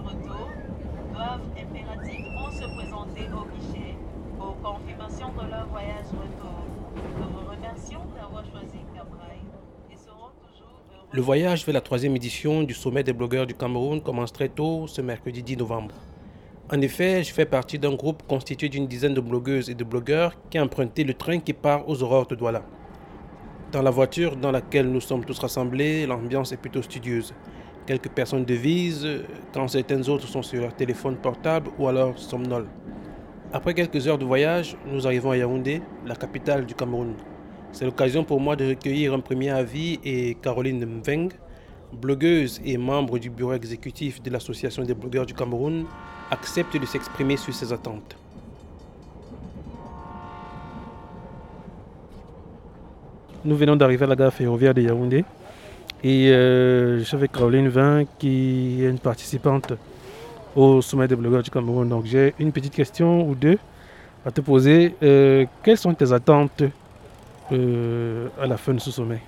doivent impérativement se présenter au guichet pour confirmation de leur voyage retour. Nous vous remercions d'avoir choisi Cabraille. Le voyage vers la troisième édition du sommet des blogueurs du Cameroun commence très tôt ce mercredi 10 novembre. En effet, je fais partie d'un groupe constitué d'une dizaine de blogueuses et de blogueurs qui a emprunté le train qui part aux aurores de Douala. Dans la voiture dans laquelle nous sommes tous rassemblés, l'ambiance est plutôt studieuse. Quelques personnes devisent, quand certaines autres sont sur leur téléphone portable ou alors somnolent. Après quelques heures de voyage, nous arrivons à Yaoundé, la capitale du Cameroun. C'est l'occasion pour moi de recueillir un premier avis et Caroline Mveng, blogueuse et membre du bureau exécutif de l'Association des blogueurs du Cameroun, accepte de s'exprimer sur ses attentes. Nous venons d'arriver à la gare ferroviaire de Yaoundé et euh, je suis avec Caroline Vin qui est une participante au sommet des blogueurs du Cameroun. Donc j'ai une petite question ou deux à te poser. Euh, quelles sont tes attentes euh, à la fin de ce sommet?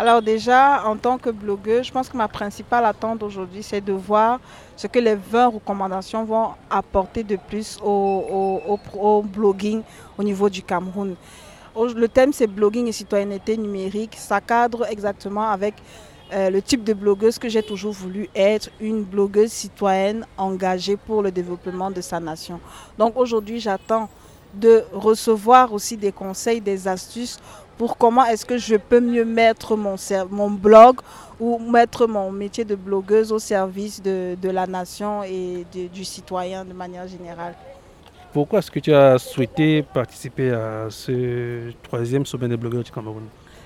Alors déjà, en tant que blogueuse, je pense que ma principale attente aujourd'hui, c'est de voir ce que les 20 recommandations vont apporter de plus au, blogging au niveau du Cameroun. Le thème, c'est blogging et citoyenneté numérique. Ça cadre exactement avec euh, le type de blogueuse que j'ai toujours voulu être, une blogueuse citoyenne engagée pour le développement de sa nation. Donc aujourd'hui, j'attends de recevoir aussi des conseils, des astuces pour comment est-ce que je peux mieux mettre mon, blog ou mettre mon métier de blogueuse au service de, la nation et du citoyen de manière générale. Pourquoi est-ce que tu as souhaité participer à ce troisième sommet des blogueurs du Cameroun?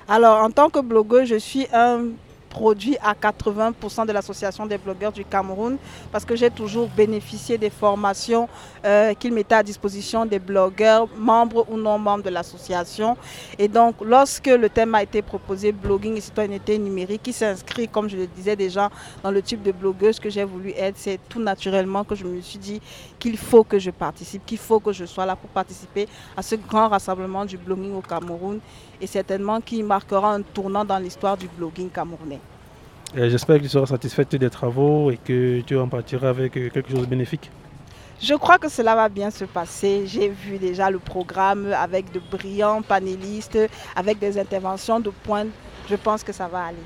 Alors, en tant que blogueuse, je suis un produit à 80% de l'association des blogueurs du Cameroun parce que j'ai toujours bénéficié des formations euh, qu'ils mettaient à disposition des blogueurs, membres ou non membres de l'association. Et donc, lorsque le thème a été proposé, blogging et citoyenneté numérique, qui s'inscrit, comme je le disais déjà, dans le type de blogueuse que j'ai voulu être, c'est tout naturellement que je me suis dit qu'il faut que je participe, qu'il faut que je sois là pour participer à ce grand rassemblement du blogging au Cameroun et certainement qui marquera un tournant dans l'histoire du blogging camerounais. Et J'espère que tu seras satisfaite des travaux et que tu en partiras avec euh, quelque chose de bénéfique. Je crois que cela va bien se passer. J'ai vu déjà le programme avec de brillants panélistes, avec des interventions de pointe. Je pense que ça va aller.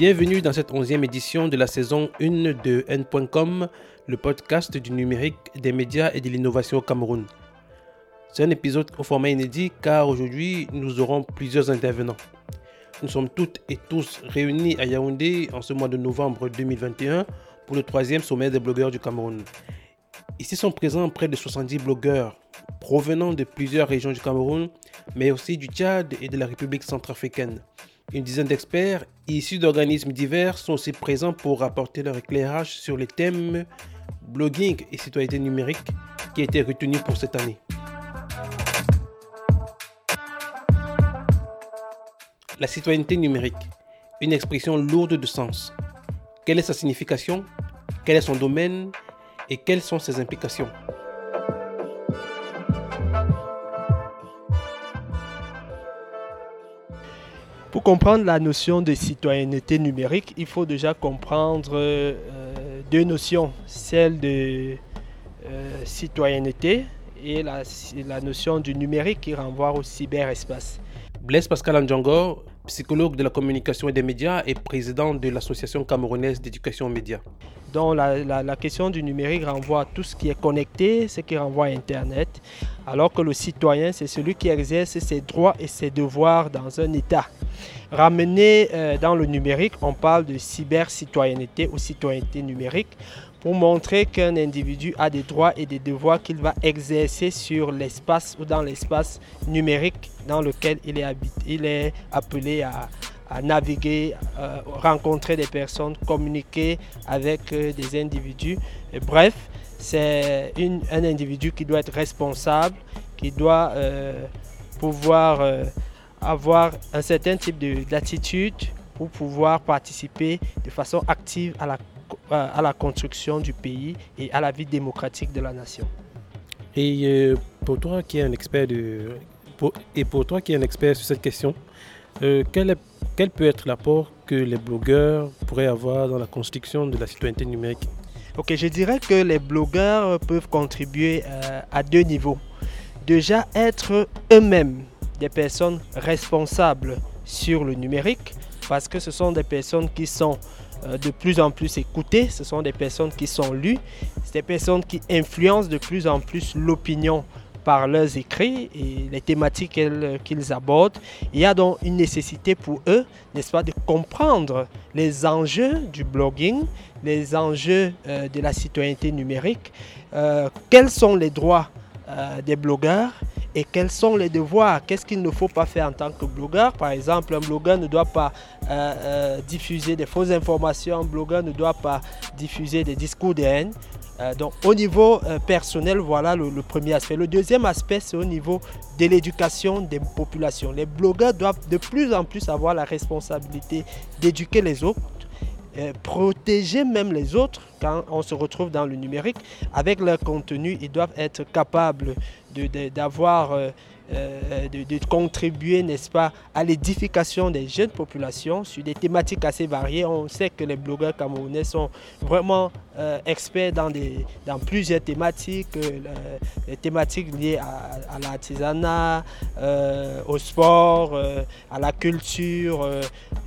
Bienvenue dans cette onzième édition de la saison 1 de N.com, le podcast du numérique, des médias et de l'innovation au Cameroun. C'est un épisode au format inédit car aujourd'hui nous aurons plusieurs intervenants. Nous sommes toutes et tous réunis à Yaoundé en ce mois de novembre 2021 pour le troisième sommet des blogueurs du Cameroun. Ici sont présents près de 70 blogueurs provenant de plusieurs régions du Cameroun, mais aussi du Tchad et de la République centrafricaine. Une dizaine d'experts issus d'organismes divers sont aussi présents pour apporter leur éclairage sur les thèmes blogging et citoyenneté numérique qui a été retenu pour cette année. La citoyenneté numérique, une expression lourde de sens. Quelle est sa signification? Quel est son domaine? Et quelles sont ses implications? Pour comprendre la notion de citoyenneté numérique, il faut déjà comprendre euh, deux notions, celle de euh, citoyenneté et la, la notion du numérique qui renvoie au cyberespace. Blaise Pascal Andjango, psychologue de la communication et des médias et président de l'Association camerounaise d'éducation aux médias. Donc la, question du numérique renvoie à tout ce qui est connecté, ce qui renvoie à Internet, alors que le citoyen, c'est celui qui exerce ses droits et ses devoirs dans un État. Ramené euh, dans le numérique, on parle de cyber-citoyenneté ou citoyenneté numérique pour montrer qu'un individu a des droits et des devoirs qu'il va exercer sur l'espace ou dans l'espace numérique dans lequel il est, il est appelé à, naviguer, euh, rencontrer des personnes, communiquer avec euh, des individus. bref, c'est un individu qui doit être responsable, qui doit euh, pouvoir avoir un certain type d'attitude pour pouvoir participer de façon active à la à la construction du pays et à la vie démocratique de la nation. Et euh, pour toi qui es un expert de, et pour toi qui es un expert sur cette question, euh, quel, est, quel peut être l'apport que les blogueurs pourraient avoir dans la construction de la citoyenneté numérique? Ok, je dirais que les blogueurs peuvent contribuer euh, à deux niveaux. Déjà, être eux-mêmes des personnes responsables sur le numérique, parce que ce sont des personnes qui sont euh, de plus en plus écoutées, ce sont des personnes qui sont lues, c'est des personnes qui influencent de plus en plus l'opinion par leurs écrits et les thématiques qu'ils abordent. Il y a donc une nécessité pour eux, n'est-ce pas, de comprendre les enjeux du blogging, les enjeux euh, de la citoyenneté numérique, euh, quels sont les droits des blogueurs? Et quels sont les devoirs, qu'est-ce qu'il ne faut pas faire en tant que blogueur? Par exemple, un blogueur ne doit pas euh, euh, diffuser des fausses informations, un blogueur ne doit pas diffuser des discours de haine. Euh, donc au niveau personnel, voilà le, le, premier aspect. Le deuxième aspect, c'est au niveau de l'éducation des populations. Les blogueurs doivent de plus en plus avoir la responsabilité d'éduquer les autres protéger même les autres quand on se retrouve dans le numérique. Avec leur contenu, ils doivent être capables d'avoir euh, euh, de, contribuer, n'est-ce pas, à l'édification des jeunes populations sur des thématiques assez variées. On sait que les blogueurs camerounais sont vraiment euh, experts dans, des, dans plusieurs thématiques, les thématiques liées à, l'artisanat, au sport, à la culture,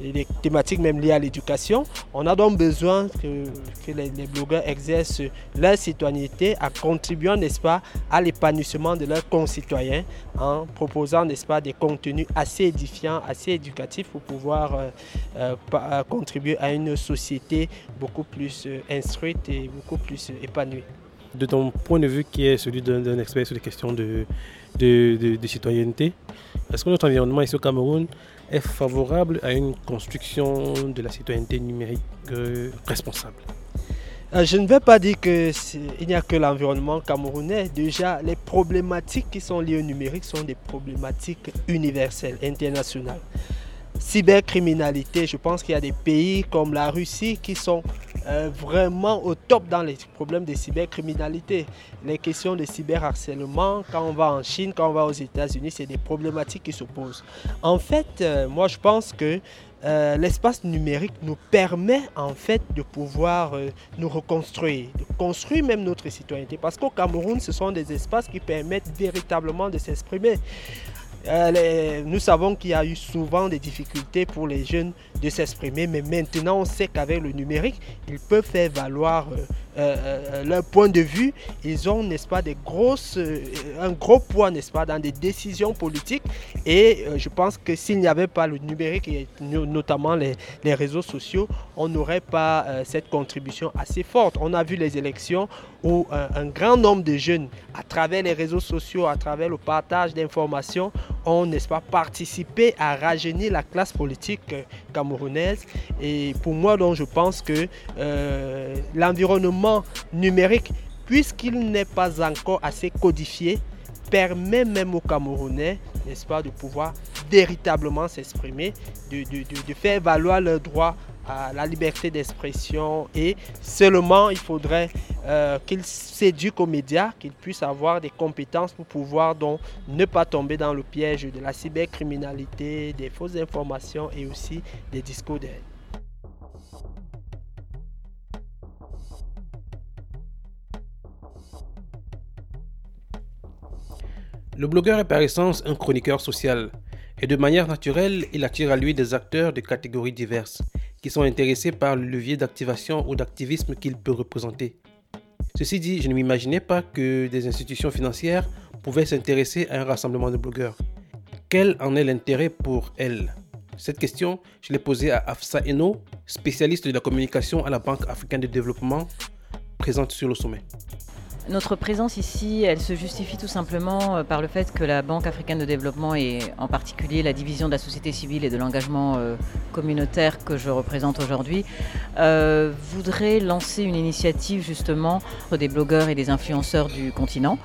et les thématiques même liées à l'éducation. On a donc besoin que, les, blogueurs exercent leur citoyenneté en contribuant, n'est-ce pas, à l'épanouissement de leurs concitoyens proposant, n'est-ce pas, des contenus assez édifiants, assez éducatifs pour pouvoir euh, euh, euh, contribuer à une société beaucoup plus instruite et beaucoup plus épanouie. De ton point de vue qui est celui d'un expert sur les questions de, citoyenneté, est-ce que notre environnement ici au Cameroun est favorable à une construction de la citoyenneté numérique responsable? Je ne vais pas dire qu'il n'y a que l'environnement camerounais. Déjà, les problématiques qui sont liées au numérique sont des problématiques universelles, internationales. Cybercriminalité, je pense qu'il y a des pays comme la Russie qui sont euh, vraiment au top dans les problèmes de cybercriminalité. Les questions de cyberharcèlement, quand on va en Chine, quand on va aux États-Unis, c'est des problématiques qui se posent. En fait, euh, moi je pense que euh, l'espace numérique nous permet en fait de pouvoir euh, nous reconstruire, de construire même notre citoyenneté. Parce qu'au Cameroun, ce sont des espaces qui permettent véritablement de s'exprimer. Euh, nous savons qu'il y a eu souvent des difficultés pour les jeunes de s'exprimer, mais maintenant on sait qu'avec le numérique, ils peuvent faire valoir euh, euh, leur point de vue, ils ont, n'est-ce pas, des grosses, euh, un gros poids, n'est-ce pas, dans des décisions politiques. Et je pense que s'il n'y avait pas le numérique et notamment les, les réseaux sociaux, on n'aurait pas cette contribution assez forte. On a vu les élections où un, grand nombre de jeunes, à travers les réseaux sociaux, à travers le partage d'informations, ont, n'est-ce pas, participé à rajeunir la classe politique camerounaise. Et pour moi, donc, je pense que l'environnement numérique, puisqu'il n'est pas encore assez codifié, permet même aux Camerounais, n'est-ce pas, de pouvoir véritablement s'exprimer, de, de, faire valoir leurs droits à la liberté d'expression et seulement il faudrait euh, qu'ils s'éduquent aux médias, qu'ils puissent avoir des compétences pour pouvoir donc ne pas tomber dans le piège de la cybercriminalité, des fausses informations et aussi des discours de Le blogueur est par essence un chroniqueur social. Et de manière naturelle, il attire à lui des acteurs de catégories diverses, qui sont intéressés par le levier d'activation ou d'activisme qu'il peut représenter. Ceci dit, je ne m'imaginais pas que des institutions financières pouvaient s'intéresser à un rassemblement de blogueurs. Quel en est l'intérêt pour elles? Cette question, je l'ai posée à Afsa Eno, spécialiste de la communication à la Banque africaine de développement, présente sur le sommet. Notre présence ici, elle se justifie tout simplement euh, par le fait que la Banque africaine de développement et en particulier la division de la société civile et de l'engagement euh, communautaire que je représente aujourd'hui euh, voudrait lancer une initiative justement des blogueurs et des influenceurs du continent.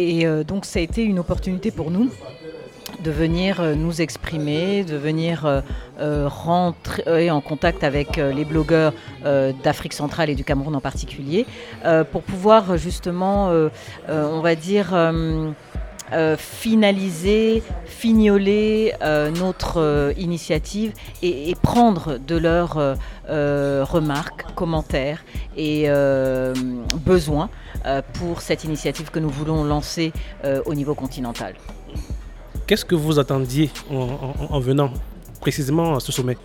Et donc ça a été une opportunité pour nous de venir euh, nous exprimer, de venir euh, euh, rentrer en contact avec les blogueurs d'Afrique centrale et du Cameroun en particulier, pour pouvoir justement, on va dire, finaliser, fignoler notre initiative et, prendre de leurs remarques, commentaires et besoins pour cette initiative que nous voulons lancer au niveau continental. Qu'est-ce que vous attendiez en, venant précisément à ce sommet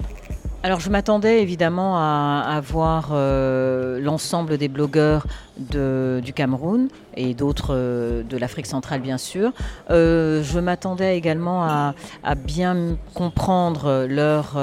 alors je m'attendais évidemment à, voir euh, l'ensemble des blogueurs du Cameroun et d'autres euh, de l'Afrique centrale bien sûr. Euh, je m'attendais également à, bien comprendre leurs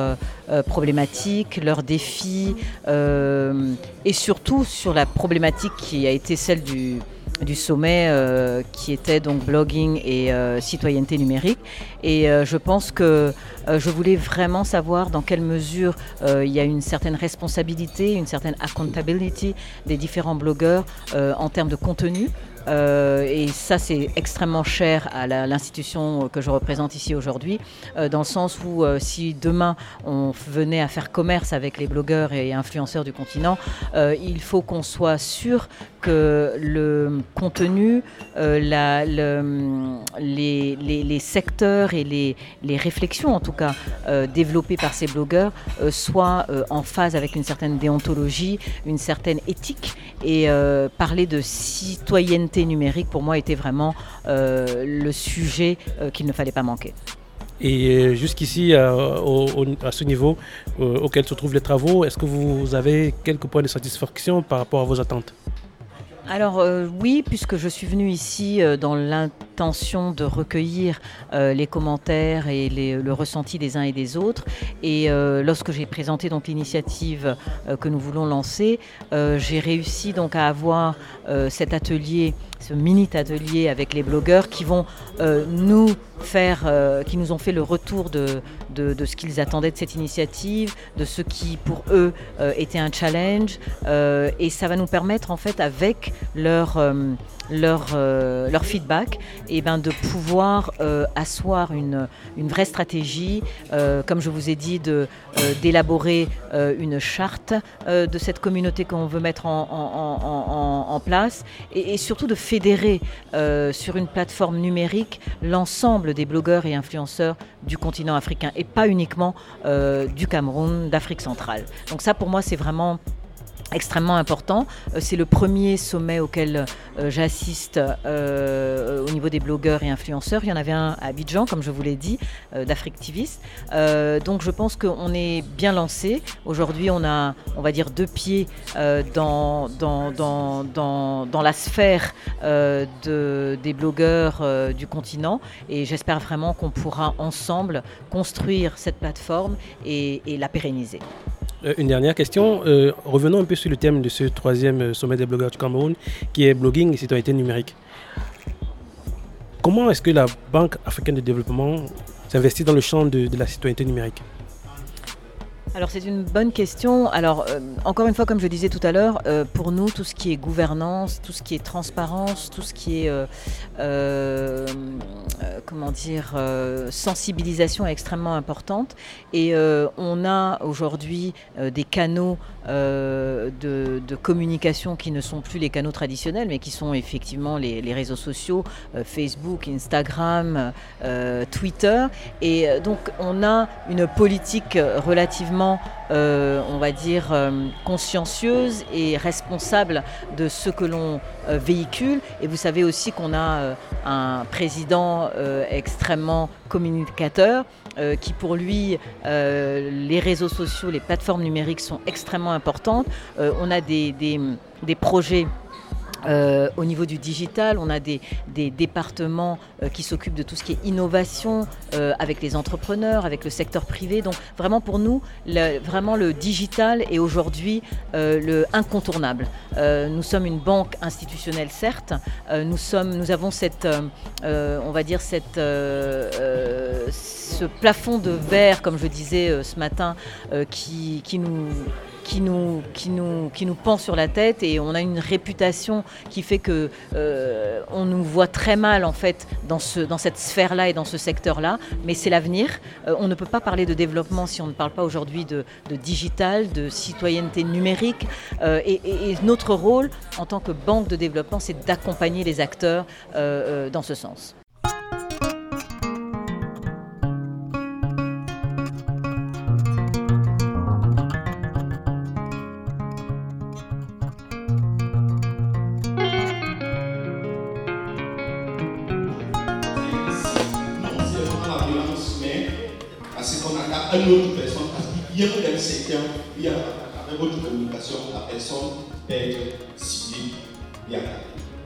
problématiques, leurs défis et surtout sur la problématique qui a été celle du, du sommet euh, qui était donc blogging et euh, citoyenneté numérique. Et euh, je pense que je voulais vraiment savoir dans quelle mesure il y a une certaine responsabilité, une certaine accountability des différents blogueurs en termes de contenu. Euh, et ça, c'est extrêmement cher à l'institution que je représente ici aujourd'hui, euh, dans le sens où euh, si demain on venait à faire commerce avec les blogueurs et influenceurs du continent, il faut qu'on soit sûr que le contenu, les, secteurs et les, les, réflexions, en tout cas, développées par ces blogueurs, soient en phase avec une certaine déontologie, une certaine éthique. Et parler de citoyenneté numérique, pour moi, était vraiment euh, le sujet euh, qu'il ne fallait pas manquer. Et euh, jusqu'ici, à ce niveau auquel se trouvent les travaux, est-ce que vous avez quelques points de satisfaction par rapport à vos attentes? Alors oui, puisque je suis venue ici dans l'intention de recueillir les commentaires et le ressenti des uns et des autres. Et lorsque j'ai présenté donc l'initiative que nous voulons lancer, j'ai réussi donc à avoir cet atelier ce mini atelier avec les blogueurs qui vont euh, nous faire, euh, qui nous ont fait le retour de, de, ce qu'ils attendaient de cette initiative, de ce qui pour eux euh, était un challenge. et ça va nous permettre en fait avec leur leur feedback, et ben de pouvoir asseoir une, vraie stratégie, comme je vous ai dit, d'élaborer une charte de cette communauté qu'on veut mettre en, en, en place, et, surtout de fédérer euh, sur une plateforme numérique l'ensemble des blogueurs et influenceurs du continent africain et pas uniquement euh, du Cameroun, d'Afrique centrale. Donc ça pour moi c'est vraiment extrêmement important. Euh, c'est le premier sommet auquel euh, j'assiste euh, au niveau des blogueurs et influenceurs. Il y en avait un à Abidjan, comme je vous l'ai dit, d'Africtivistes. donc je pense qu'on est bien lancé. Aujourd'hui, on a, on va dire, deux pieds dans, dans, dans, dans, la sphère de, des blogueurs du continent. Et j'espère vraiment qu'on pourra ensemble construire cette plateforme et la pérenniser. Euh, une dernière question. Euh, revenons un peu sur le thème de ce troisième euh, sommet des blogueurs du Cameroun, qui est blogging et citoyenneté numérique. Comment est-ce que la Banque africaine de développement s'investit dans le champ de la citoyenneté numérique? Alors c'est une bonne question. Alors euh, encore une fois, comme je disais tout à l'heure, euh, pour nous, tout ce qui est gouvernance, tout ce qui est transparence, tout ce qui est euh, comment dire sensibilisation est extrêmement importante. Et on a aujourd'hui des canaux de, communication qui ne sont plus les canaux traditionnels, mais qui sont effectivement les, les réseaux sociaux, Facebook, Instagram, Twitter. Et donc on a une politique relativement extrêmement, on va dire, consciencieuse et responsable de ce que l'on véhicule. Et vous savez aussi qu'on a un président extrêmement communicateur qui pour lui, les réseaux sociaux, les plateformes numériques sont extrêmement importantes. on a des projets euh, au niveau du digital, on a des, départements euh, qui s'occupent de tout ce qui est innovation euh, avec les entrepreneurs, avec le secteur privé. Donc vraiment pour nous, vraiment le digital est aujourd'hui le incontournable. nous sommes une banque institutionnelle certes, nous sommes, nous avons cette, on va dire cette, ce plafond de verre, comme je disais ce matin, qui nous qui nous, qui, nous, qui nous pend sur la tête et on a une réputation qui fait que euh, on nous voit très mal en fait dans, ce, dans cette sphère-là et dans ce secteur-là, mais c'est l'avenir. Euh, on ne peut pas parler de développement si on ne parle pas aujourd'hui de, digital, de citoyenneté numérique. Euh, et, notre rôle en tant que banque de développement, c'est d'accompagner les acteurs dans ce sens. Votre communication, la personne peut être ciblée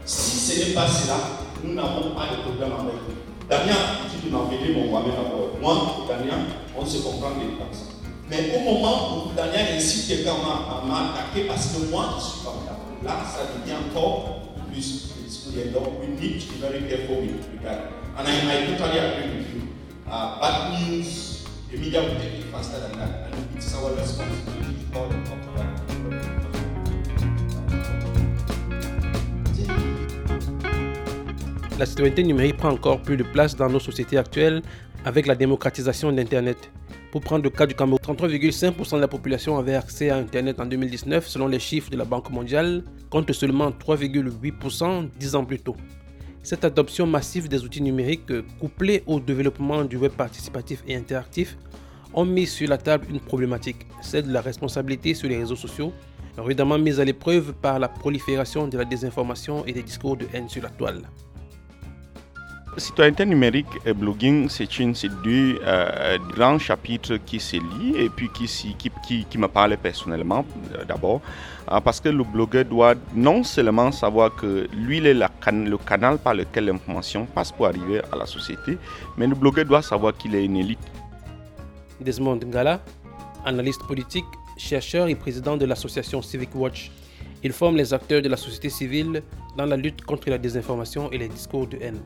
Si ce n'est pas cela, nous n'avons pas de problème avec vous. Damien, tu peux m'envoyer mon moi d'abord. Moi, Damien, on se comprend comme ça. Mais au moment où Damien incite quelqu'un à m'attaquer parce que moi, je suis pas là, ça devient encore plus discutable. Donc, we need to be very careful with regard. And I, I totally agree with you. Uh, bad news, La citoyenneté numérique prend encore plus de place dans nos sociétés actuelles avec la démocratisation d'Internet. Pour prendre le cas du Cameroun, 33,5% de la population avait accès à Internet en 2019 selon les chiffres de la Banque mondiale, contre seulement 3,8% dix ans plus tôt. Cette adoption massive des outils numériques, couplée au développement du web participatif et interactif, ont mis sur la table une problématique, celle de la responsabilité sur les réseaux sociaux, évidemment mise à l'épreuve par la prolifération de la désinformation et des discours de haine sur la toile. Citoyenneté numérique et blogging, c'est deux euh, grands chapitres qui se lient et puis qui, qui, qui, me parlent personnellement euh, d'abord. Euh, parce que le blogueur doit non seulement savoir que lui, il est le canal par lequel l'information passe pour arriver à la société, mais le blogueur doit savoir qu'il est une élite. Desmond Ngala, analyste politique, chercheur et président de l'association Civic Watch. Il forme les acteurs de la société civile dans la lutte contre la désinformation et les discours de haine.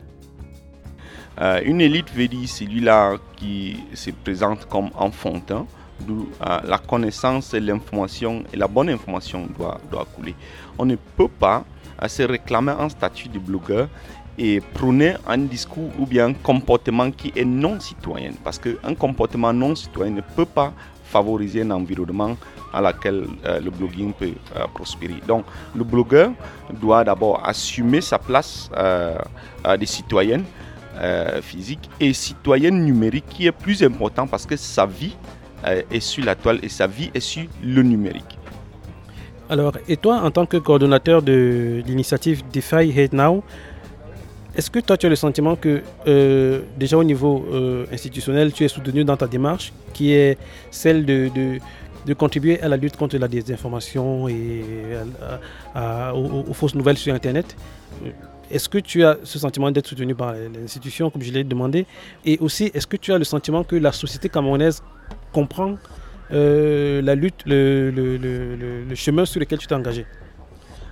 Euh, une élite veut dire celui-là qui se présente comme enfantin, d'où euh, la connaissance et l'information et la bonne information doit, couler. On ne peut pas euh, se réclamer un statut de blogueur et prôner un discours ou bien un comportement qui est non citoyen. Parce qu'un comportement non citoyen ne peut pas favoriser un environnement à laquelle le blogging peut prospérer. Donc le blogueur doit d'abord assumer sa place de citoyenne euh, physique et citoyenne numérique qui est plus important parce que sa vie euh, est sur la toile et sa vie est sur le numérique. Alors, et toi, en tant que coordonnateur de l'initiative DeFi Hate Now, est-ce que toi, tu as le sentiment que euh, déjà au niveau institutionnel, tu es soutenu dans ta démarche qui est celle de, contribuer à la lutte contre la désinformation et aux, fausses nouvelles sur Internet? Est-ce que tu as ce sentiment d'être soutenu par les institutions, comme je l'ai demandé? Et aussi, est-ce que tu as le sentiment que la société camerounaise comprend euh, la lutte, le, chemin sur lequel tu t'es engagé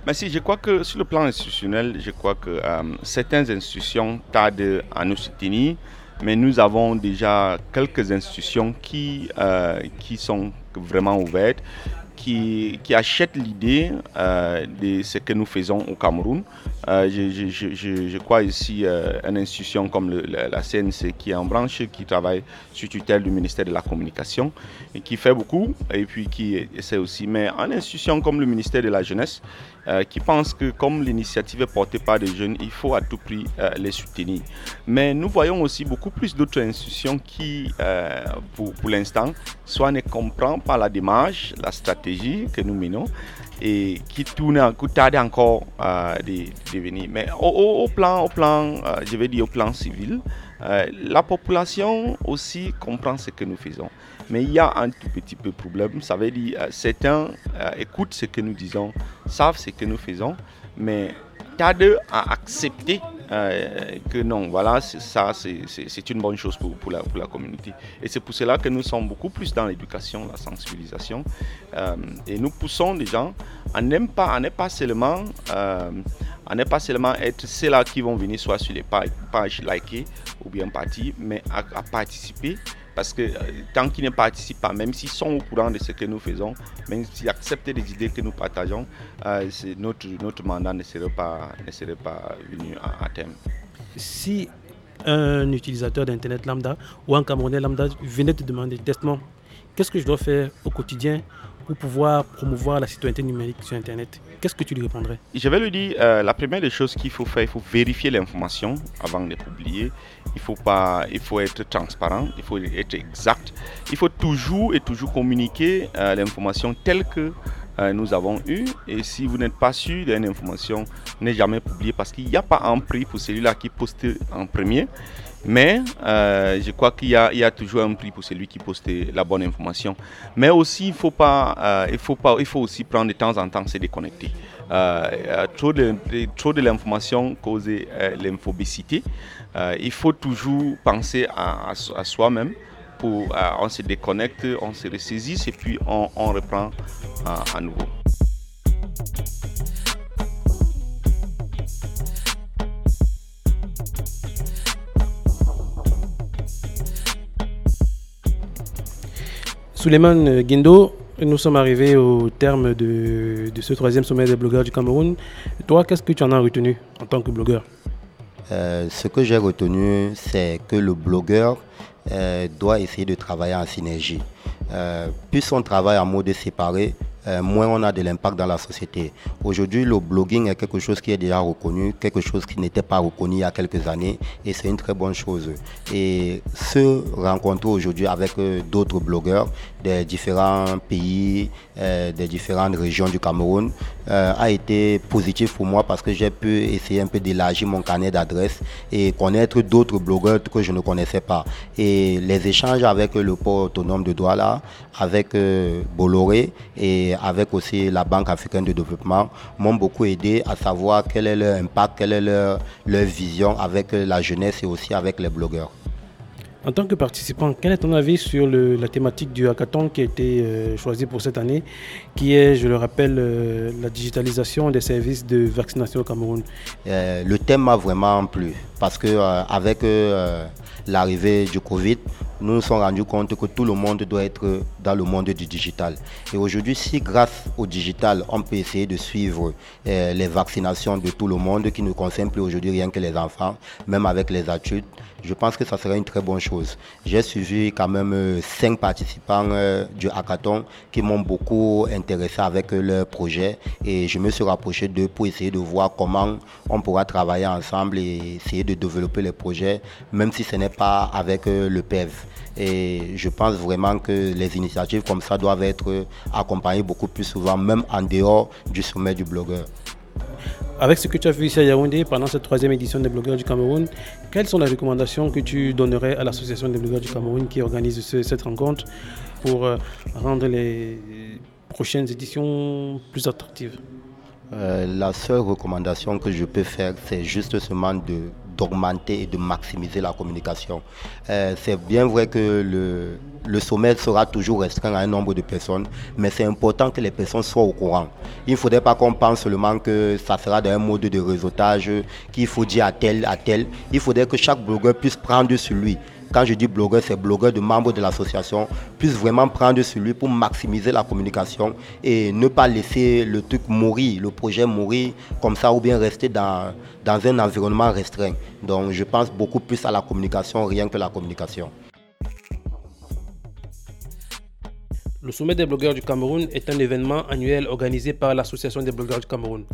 Merci. Je crois que sur le plan institutionnel, je crois que euh, certaines institutions tardent à nous soutenir, mais nous avons déjà quelques institutions qui, euh, qui sont vraiment ouvertes qui, qui achètent l'idée euh, de ce que nous faisons au Cameroun. Euh, je, crois ici euh, une institution comme la, CNC qui est en branche, qui travaille sur tutelle du ministère de la Communication et qui fait beaucoup et puis qui essaie aussi. Mais une institution comme le ministère de la Jeunesse euh, qui pensent que comme l'initiative est portée par des jeunes, il faut à tout prix euh, les soutenir. Mais nous voyons aussi beaucoup plus d'autres institutions qui, euh, pour, l'instant, soit ne comprennent pas la démarche, la stratégie que nous menons et qui tournent, qui tardent encore de, venir. Mais au, plan, au plan je vais dire au plan civil, la population aussi comprend ce que nous faisons. Mais il y a un tout petit peu de problème. Ça veut dire, euh, certains euh, écoutent ce que nous disons, savent ce que nous faisons, mais tardent à accepter euh, que non, voilà, ça, c'est une bonne chose pour, pour, la, communauté. Et c'est pour cela que nous sommes beaucoup plus dans l'éducation, la sensibilisation. et nous poussons les gens à n'aime pas, seulement, à pas seulement être ceux-là qui vont venir soit sur les pages, pages likées ou bien parties, mais à participer parce que euh, tant qu'ils ne participent pas, même s'ils sont au courant de ce que nous faisons, même s'ils acceptent les idées que nous partageons, euh, notre, notre mandat ne serait pas, ne serait pas venu à, terme. Si un utilisateur d'Internet lambda ou un Camerounais lambda venait te demander testament, qu'est-ce que je dois faire au quotidien pour pouvoir promouvoir la citoyenneté numérique sur Internet, qu'est-ce que tu lui répondrais? Je vais lui dire, euh, la première des choses qu'il faut faire, il faut vérifier l'information avant de publier. Il faut, pas, il faut être transparent, il faut être exact. Il faut toujours et toujours communiquer euh, l'information telle que euh, nous avons eue. Et si vous n'êtes pas sûr d'une information, n'est jamais publiée parce qu'il n'y a pas un prix pour celui-là qui poste en premier. Mais euh, je crois qu'il y, a toujours un prix pour celui qui poste la bonne information. Mais aussi, il faut, pas, euh, il faut, pas, il faut aussi prendre de temps en temps se déconnecter. Euh, trop de, trop de l'information cause l'infobicité. il faut toujours penser à, soi-même. Pour, on se déconnecte, on se ressaisit et puis on, on reprend à nouveau. Suleiman Guindo, nous sommes arrivés au terme de, ce troisième sommet des blogueurs du Cameroun. Toi, qu'est-ce que tu en as retenu en tant que blogueur? Euh, Ce que j'ai retenu, c'est que le blogueur euh, doit essayer de travailler en synergie. Euh, plus on travaille en mode séparé, euh, moins on a de l'impact dans la société. Aujourd'hui, le blogging est quelque chose qui est déjà reconnu, quelque chose qui n'était pas reconnu il y a quelques années, et c'est une très bonne chose. Et se rencontrer aujourd'hui avec d'autres blogueurs des différents pays, euh, des différentes régions du Cameroun, a été positif pour moi parce que j'ai pu essayer un peu d'élargir mon carnet d'adresses et connaître d'autres blogueurs que je ne connaissais pas. Et les échanges avec le port autonome de Douala, avec Bolloré et avec aussi la Banque africaine de développement m'ont beaucoup aidé à savoir quel est leur impact, quelle est leur vision avec la jeunesse et aussi avec les blogueurs. En tant que participant, quel est ton avis sur la thématique du hackathon qui a été euh, choisi pour cette année, qui est, je le rappelle, euh, la digitalisation des services de vaccination au Cameroun? Euh, Le thème m'a vraiment plu parce que avec l'arrivée du Covid, nous nous sommes rendus compte que tout le monde doit être dans le monde du digital. Et aujourd'hui, si grâce au digital, on peut essayer de suivre euh, les vaccinations de tout le monde, qui ne concerne plus aujourd'hui rien que les enfants, même avec les adultes, je pense que ça serait une très bonne chose. J'ai suivi quand même euh, cinq participants euh, du hackathon qui m'ont beaucoup intéressé avec leur projet et je me suis rapproché d'eux pour essayer de voir comment on pourra travailler ensemble et essayer de développer les projets, même si ce n'est pas avec le PEV. Et je pense vraiment que les initiatives comme ça doivent être accompagnées beaucoup plus souvent, même en dehors du sommet du blogueur. Avec ce que tu as vu ici à Yaoundé pendant cette troisième édition des blogueurs du Cameroun, quelles sont les recommandations que tu donnerais à l'association des blogueurs du Cameroun qui organise cette rencontre pour euh, rendre les prochaines éditions plus attractives? Euh, La seule recommandation que je peux faire, c'est juste seulement de d'augmenter et de maximiser la communication. Euh, c'est bien vrai que le, le sommet sera toujours restreint à un nombre de personnes, mais c'est important que les personnes soient au courant. Il ne faudrait pas qu'on pense seulement que ça sera dans un mode de réseautage, qu'il faut dire à tel, à tel. Il faudrait que chaque blogueur puisse prendre sur lui quand je dis blogueur, c'est blogueur de membres de l'association, puisse vraiment prendre sur lui pour maximiser la communication et ne pas laisser le truc mourir, le projet mourir comme ça ou bien rester dans, dans un environnement restreint. Donc je pense beaucoup plus à la communication, rien que la communication. Le sommet des blogueurs du Cameroun est un événement annuel organisé par l'Association des blogueurs du Cameroun.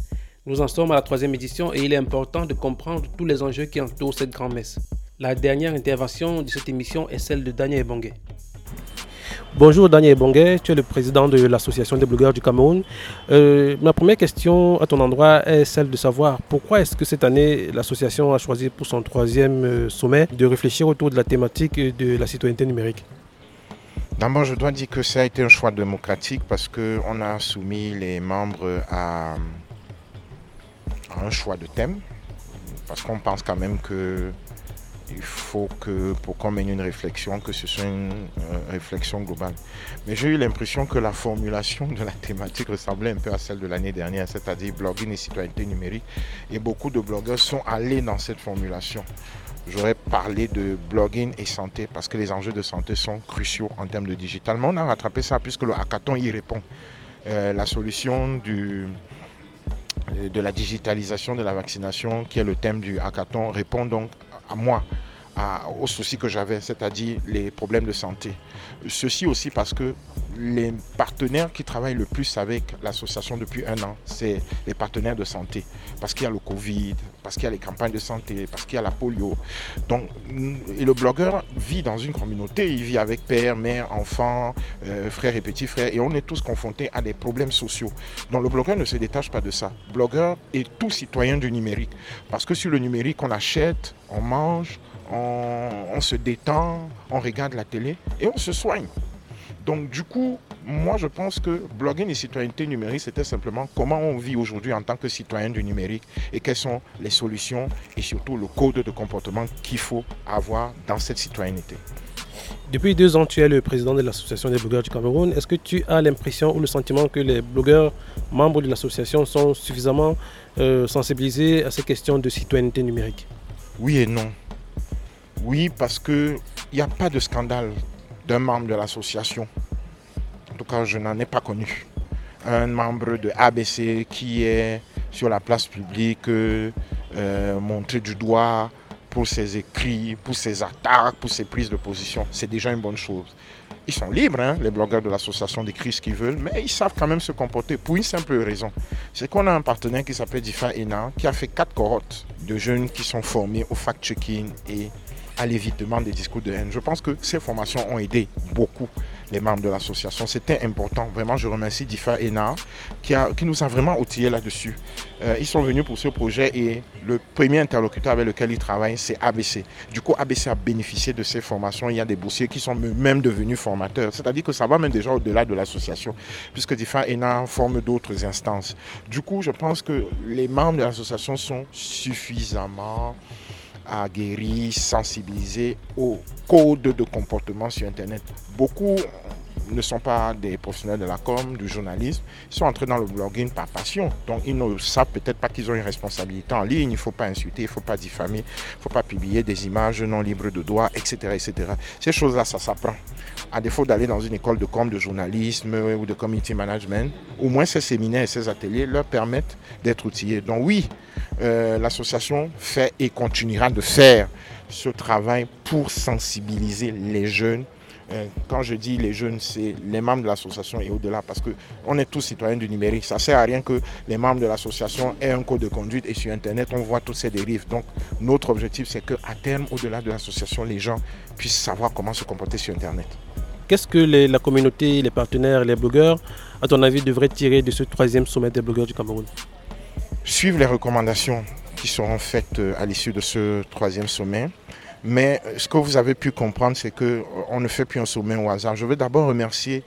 Nous en sommes à la troisième édition et il est important de comprendre tous les enjeux qui entourent cette grand-messe. La dernière intervention de cette émission est celle de Daniel Ebongue. Bonjour Daniel Ebongue, tu es le président de l'Association des blogueurs du Cameroun. Euh, ma première question à ton endroit est celle de savoir pourquoi est-ce que cette année l'association a choisi pour son troisième euh, sommet de réfléchir autour de la thématique de la citoyenneté numérique? D'abord, je dois dire que ça a été un choix démocratique parce qu'on a soumis les membres à, un choix de thème. Parce qu'on pense quand même que il faut que pour qu'on mène une réflexion, que ce soit une réflexion globale. Mais j'ai eu l'impression que la formulation de la thématique ressemblait un peu à celle de l'année dernière, c'est-à-dire blogging et citoyenneté numérique. Et beaucoup de blogueurs sont allés dans cette formulation j'aurais parlé de blogging et santé parce que les enjeux de santé sont cruciaux en termes de digital. Mais on a rattrapé ça puisque le hackathon y répond. Euh, la solution du, de la digitalisation de la vaccination, qui est le thème du hackathon, répond donc à moi, aux soucis que j'avais, c'est-à-dire les problèmes de santé. Ceci aussi parce que les partenaires qui travaillent le plus avec l'association depuis un an, c'est les partenaires de santé. Parce qu'il y a le Covid, parce qu'il y a les campagnes de santé, parce qu'il y a la polio. Donc, et le blogueur vit dans une communauté, il vit avec père, mère, enfant, euh, frère et petit frère, et on est tous confrontés à des problèmes sociaux. Donc le blogueur ne se détache pas de ça. Blogueur est tout citoyen du numérique. Parce que sur le numérique, on achète, on mange, on, se détend, on regarde la télé et on se soigne. Donc du coup, moi je pense que blogging et citoyenneté numérique, c'était simplement comment on vit aujourd'hui en tant que citoyen du numérique et quelles sont les solutions et surtout le code de comportement qu'il faut avoir dans cette citoyenneté. Depuis deux ans, tu es le président de l'Association des blogueurs du Cameroun. Est-ce que tu as l'impression ou le sentiment que les blogueurs membres de l'association sont suffisamment euh, sensibilisés à ces questions de citoyenneté numérique? Oui et non. Oui, parce qu'il n'y a pas de scandale d'un membre de l'association. En tout cas, je n'en ai pas connu. Un membre de ABC qui est sur la place publique, euh, montré du doigt pour ses écrits, pour ses attaques, pour ses prises de position. C'est déjà une bonne chose. Ils sont libres, hein, les blogueurs de l'association d'écrire ce qu'ils veulent, mais ils savent quand même se comporter pour une simple raison. C'est qu'on a un partenaire qui s'appelle Difa Ena, qui a fait quatre cohortes de jeunes qui sont formés au fact-checking et à l'évitement des discours de haine. Je pense que ces formations ont aidé beaucoup les membres de l'association. C'était important. Vraiment, je remercie Difa Ena qui, qui nous a vraiment outillés là-dessus. Euh, ils sont venus pour ce projet et le premier interlocuteur avec lequel ils travaillent, c'est ABC. Du coup, ABC a bénéficié de ces formations. Il y a des boursiers qui sont même devenus formateurs. C'est-à-dire que ça va même déjà au-delà de l'association, puisque Difa Ena forme d'autres instances. Du coup, je pense que les membres de l'association sont suffisamment guérir, sensibiliser au code de comportement sur Internet. Beaucoup ne sont pas des professionnels de la com, du journalisme, ils sont entrés dans le blogging par passion. Donc ils ne savent peut-être pas qu'ils ont une responsabilité en ligne, il ne faut pas insulter, il ne faut pas diffamer, il ne faut pas publier des images non libres de droit, etc. etc. Ces choses-là, ça s'apprend. À défaut d'aller dans une école de com, de journalisme ou de community management, au moins ces séminaires et ces ateliers leur permettent d'être outillés. Donc oui, euh, l'association fait et continuera de faire ce travail pour sensibiliser les jeunes. Euh, quand je dis les jeunes, c'est les membres de l'association et au-delà, parce qu'on est tous citoyens du numérique. Ça ne sert à rien que les membres de l'association aient un code de conduite et sur Internet, on voit toutes ces dérives. Donc, notre objectif, c'est qu'à terme, au-delà de l'association, les gens puissent savoir comment se comporter sur Internet. Qu'est-ce que la communauté, les partenaires, les blogueurs, à ton avis, devraient tirer de ce troisième sommet des blogueurs du Cameroun? Suivre les recommandations qui seront faites euh, à l'issue de ce troisième sommet. Mais euh, ce que vous avez pu comprendre, c'est qu'on euh, ne fait plus un sommet au hasard. Je veux d'abord remercier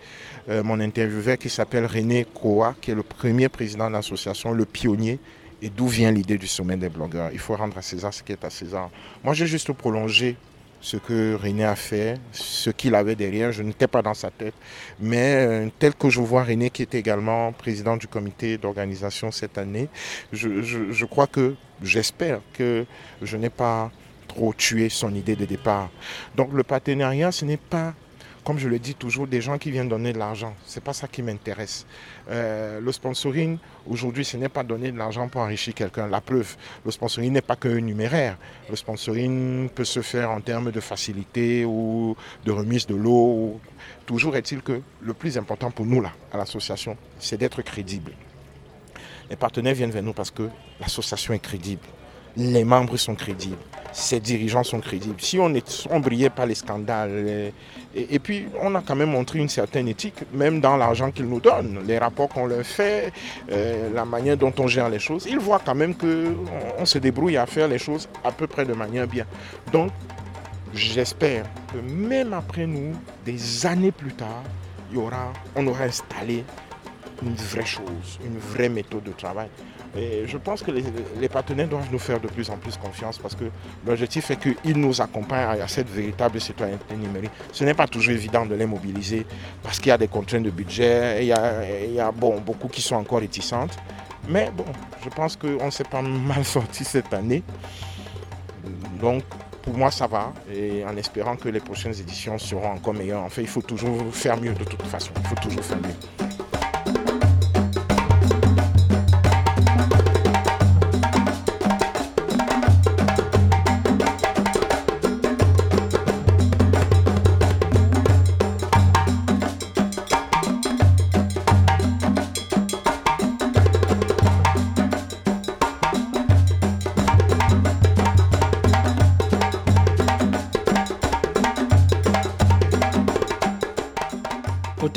mon intervieweur qui s'appelle René Koa, qui est le premier président de l'association, le pionnier. Et d'où vient l'idée du sommet des blogueurs Il faut rendre à César ce qui est à César. Moi, j'ai juste prolongé ce que René a fait, ce qu'il avait derrière. Je n'étais pas dans sa tête. Mais euh, tel que je vois René, qui est également président du comité d'organisation cette année, je, crois que, j'espère que je n'ai pas trop tué son idée de départ. Donc le partenariat, ce n'est pas comme je le dis toujours, des gens qui viennent donner de l'argent. Ce n'est pas ça qui m'intéresse. Euh, le sponsoring, aujourd'hui, ce n'est pas donner de l'argent pour enrichir quelqu'un. La preuve, le sponsoring n'est pas qu'un numéraire. Le sponsoring peut se faire en termes de facilité ou de remise de l'eau. Toujours est-il que le plus important pour nous, là, à l'association, c'est d'être crédible. Les partenaires viennent vers nous parce que l'association est crédible les membres sont crédibles, ses dirigeants sont crédibles. Si on ne brillait pas les scandales, et, puis on a quand même montré une certaine éthique, même dans l'argent qu'ils nous donnent, les rapports qu'on leur fait, euh, la manière dont on gère les choses, ils voient quand même qu'on on se débrouille à faire les choses à peu près de manière bien. Donc, j'espère que même après nous, des années plus tard, y aura, on aura installé une vraie chose, une vraie méthode de travail. Et je pense que les, partenaires doivent nous faire de plus en plus confiance parce que l'objectif est qu'ils nous accompagnent à cette véritable citoyenneté numérique. Ce n'est pas toujours évident de les mobiliser parce qu'il y a des contraintes de budget, a, il y a bon, beaucoup qui sont encore réticentes. Mais bon, je pense qu'on s'est pas mal sorti cette année. Donc, pour moi, ça va. Et en espérant que les prochaines éditions seront encore meilleures. En fait, il faut toujours faire mieux de toute façon. Il faut toujours faire mieux.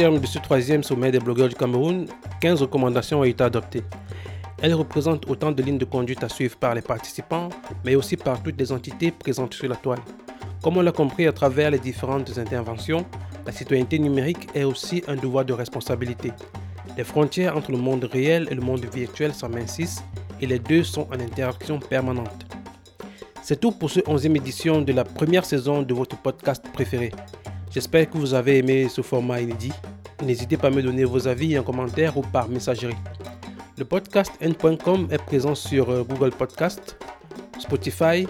Terme de ce troisième sommet des blogueurs du Cameroun, 15 recommandations ont été adoptées. Elles représentent autant de lignes de conduite à suivre par les participants, mais aussi par toutes les entités présentes sur la toile. Comme on l'a compris à travers les différentes interventions, la citoyenneté numérique est aussi un devoir de responsabilité. Les frontières entre le monde réel et le monde virtuel s'amincissent et les deux sont en interaction permanente. C'est tout pour ce 11e édition de la première saison de votre podcast préféré. J'espère que vous avez aimé ce format inédit. N'hésitez pas à me donner vos avis en commentaire ou par messagerie. Le podcast n.com est présent sur euh, Google Podcast, Spotify,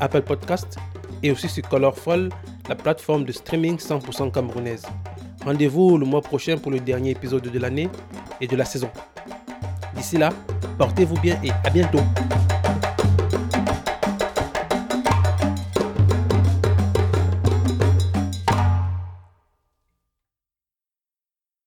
Apple Podcast et aussi sur Colorful, la plateforme de streaming 100% camerounaise. Rendez-vous le mois prochain pour le dernier épisode de l'année et de la saison. D'ici là, portez-vous bien et à bientôt.